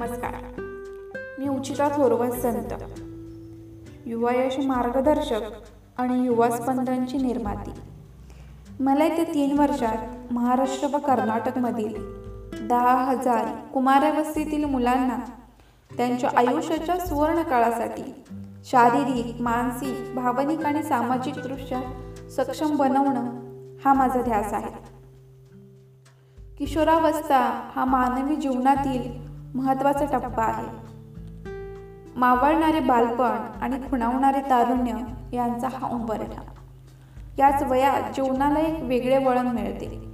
मिश्रा थोरवत संत. युवायश मार्गदर्शक आणि युवा स्पंदनची निर्माती. मला येत्या तीन वर्षात महाराष्ट्र व कर्नाटकमधील दहा हजार कुमारावस्थेतील मुलांना त्यांच्या आयुष्याच्या सुवर्ण काळासाठी शारीरिक मानसिक भावनिक आणि सामाजिकदृष्ट्या सक्षम बनवणं हा माझा ध्यास आहे. किशोरावस्था हा मानवी जीवनातील महत्त्वाचा टप्पा आहे. मावळणारे बालपण आणि खुणावणारे तारुण्य यांचा हा उंबरठा. याच वयात जीवनाला एक वेगळे वळण मिळते.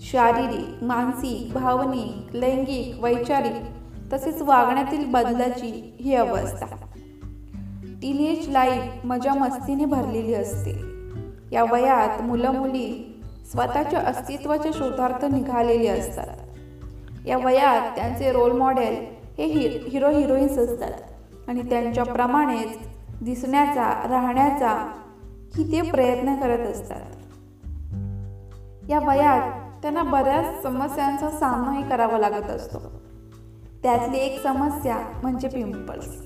शारीरिक मानसिक भावनिक लैंगिक वैचारिक तसेच वागण्यातील बदलाची ही अवस्था. टीनेज लाईफ मजा मस्तीने भरलेली असते. या वयात मुलं मुली स्वतःच्या अस्तित्वाच्या शोधार्थ निघालेली असतात. या वयात त्यांचे रोल मॉडेल हे हि हिरो हिरोईन्स असतात. आणि त्यांच्याप्रमाणेच दिसण्याचा राहण्याचा ही ते प्रयत्न करत असतात. या वयात त्यांना बऱ्याच समस्यांचा सामनाही करावा लागत असतो. त्यातली एक समस्या म्हणजे पिंपल्स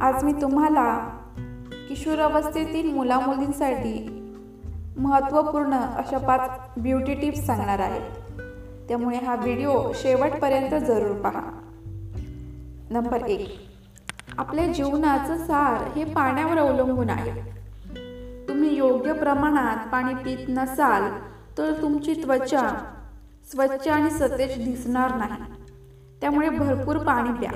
आज मी तुम्हाला किशोरावस्थेतील मुलामुलींसाठी महत्त्वपूर्ण अशा पाच ब्युटी टिप्स सांगणार आहे. त्यामुळे हा व्हिडिओ शेवटपर्यंत जरूर पहा. नंबर एक. आपल्या जीवनाचं सार हे पाण्यावर अवलंबून आहे. तुम्ही योग्य प्रमाणात पाणी पित नसाल तर तुमची त्वचा स्वच्छ आणि सतेज दिसणार नाही. त्यामुळे भरपूर पाणी प्या.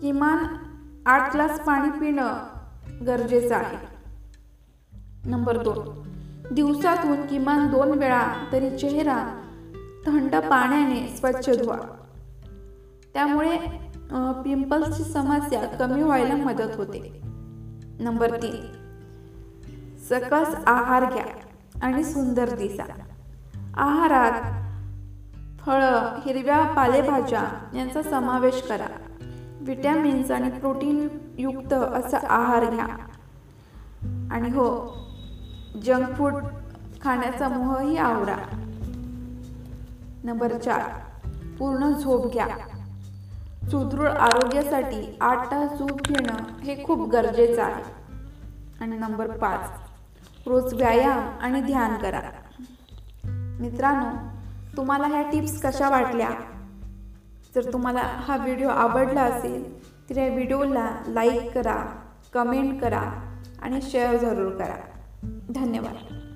किमान आठ ग्लास पाणी पिणं गरजेचं आहे. नंबर दोन. दिवसातून किमान दोन वेळा तरी चेहरा थंड पाण्याने स्वच्छ धुवा. त्यामुळे पिंपल्सची समस्या कमी व्हायला मदत होते. नंबर तीन. सकस आहार घ्या आणि सुंदर दिसा. आहारात फळं हिरव्या पालेभाज्या यांचा समावेश करा. विटॅमिन्स आणि प्रोटीन युक्त असा आहार घ्या. आणि हो जंक फूड खाण्याचा मोहही आवडा नंबर चार पूर्ण झोप घ्या. सुदृढ आरोग्यासाठी आठ तास झोप घेणं हे खूप गरजेचं आहे. आणि नंबर पाच रोज व्यायाम आणि ध्यान करा. मित्रांनो तुम्हाला ह्या टिप्स कशा वाटल्या? जर तुम्हाला हा व्हिडिओ आवडला असेल तर या व्हिडिओला लाईक करा कमेंट करा आणि शेअर जरूर करा. धन्यवाद.